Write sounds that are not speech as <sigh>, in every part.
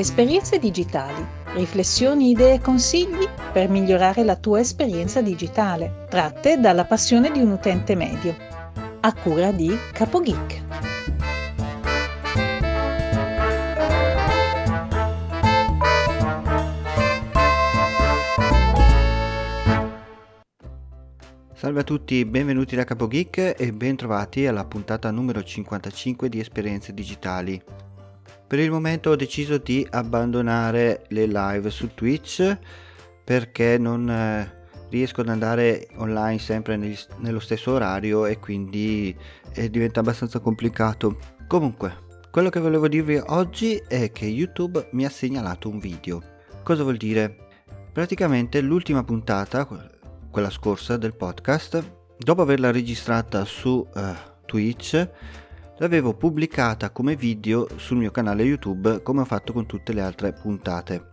Esperienze digitali, riflessioni, idee e consigli per migliorare la tua esperienza digitale, tratte dalla passione di un utente medio. A cura di CapoGeek. Salve a tutti, benvenuti da CapoGeek e bentrovati alla puntata numero 55 di Esperienze Digitali. Per il momento ho deciso di abbandonare le live su Twitch perché non eh, riesco ad andare online sempre negli, nello stesso orario e quindi eh, diventa abbastanza complicato. Comunque, quello che volevo dirvi oggi è che YouTube mi ha segnalato un video. Cosa vuol dire? Praticamente l'ultima puntata, quella scorsa del podcast, dopo averla registrata su uh, Twitch, l'avevo pubblicata come video sul mio canale YouTube come ho fatto con tutte le altre puntate.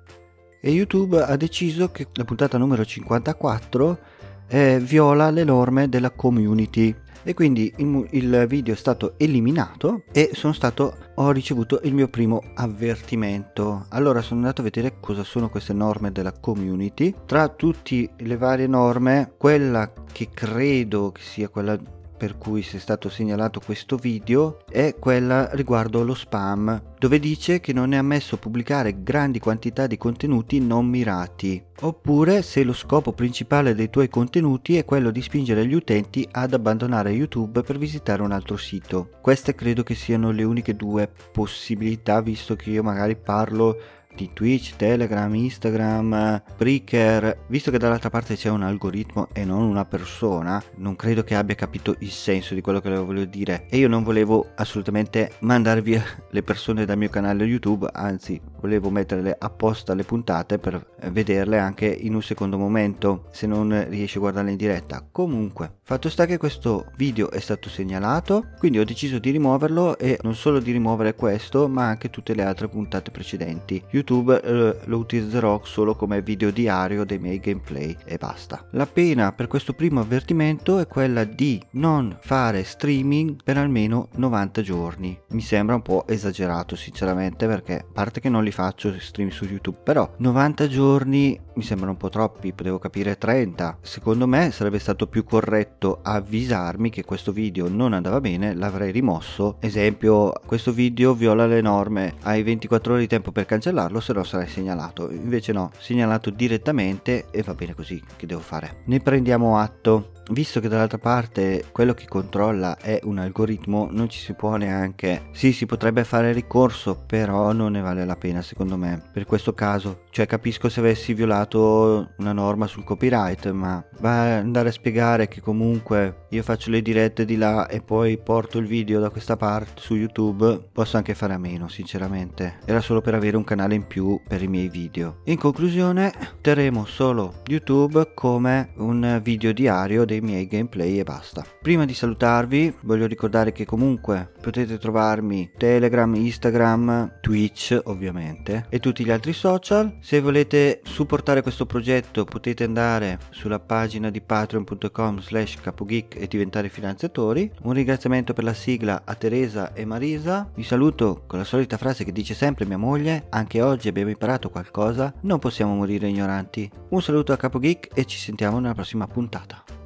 E YouTube ha deciso che la puntata numero 54 eh, viola le norme della community. E quindi il, video è stato eliminato e stato ho ricevuto il mio primo avvertimento. Allora sono andato a vedere cosa sono queste norme della community. Tra tutte le varie norme quella che credo che sia quella per cui si è stato segnalato questo video è quella riguardo lo spam, dove dice che non è ammesso pubblicare grandi quantità di contenuti non mirati, oppure se lo scopo principale dei tuoi contenuti è quello di spingere gli utenti ad abbandonare YouTube per visitare un altro sito. Queste credo che siano le uniche due possibilità, visto che io magari parlo di Twitch, Telegram, Instagram, Breaker, visto che dall'altra parte c'è un algoritmo e non una persona, non credo che abbia capito il senso di quello che le volevo dire e io non volevo assolutamente mandare via <laughs> le persone dal mio canale YouTube, anzi volevo metterle apposta le puntate per vederle anche in un secondo momento se non riesci a guardarle in diretta. Comunque, fatto sta che questo video è stato segnalato, quindi ho deciso di rimuoverlo e non solo di rimuovere questo, ma anche tutte le altre puntate precedenti. YouTube YouTube eh, lo utilizzerò solo come video diario dei miei gameplay e basta. La pena per questo primo avvertimento è quella di non fare streaming per almeno 90 giorni. Mi sembra un po' esagerato sinceramente perché a parte che non li faccio stream su YouTube, però 90 giorni mi sembrano un po' troppi, potevo capire 30. Secondo me sarebbe stato più corretto avvisarmi che questo video non andava bene, l'avrei rimosso. Esempio, questo video viola le norme, hai 24 ore di tempo per cancellarlo farlo se no sarai segnalato invece no segnalato direttamente e va bene così che devo fare ne prendiamo atto visto che dall'altra parte quello che controlla è un algoritmo, non ci si può neanche. Sì, si potrebbe fare ricorso, però non ne vale la pena secondo me. Per questo caso, cioè capisco se avessi violato una norma sul copyright, ma va andare a spiegare che comunque io faccio le dirette di là e poi porto il video da questa parte su YouTube, posso anche fare a meno, sinceramente. Era solo per avere un canale in più per i miei video. In conclusione, terremo solo YouTube come un video diario dei miei gameplay e basta. Prima di salutarvi voglio ricordare che comunque potete trovarmi Telegram, Instagram, Twitch ovviamente e tutti gli altri social. Se volete supportare questo progetto potete andare sulla pagina di patreon.com slash capogeek e diventare finanziatori. Un ringraziamento per la sigla a Teresa e Marisa. Vi saluto con la solita frase che dice sempre mia moglie, anche oggi abbiamo imparato qualcosa, non possiamo morire ignoranti. Un saluto a Capogeek e ci sentiamo nella prossima puntata.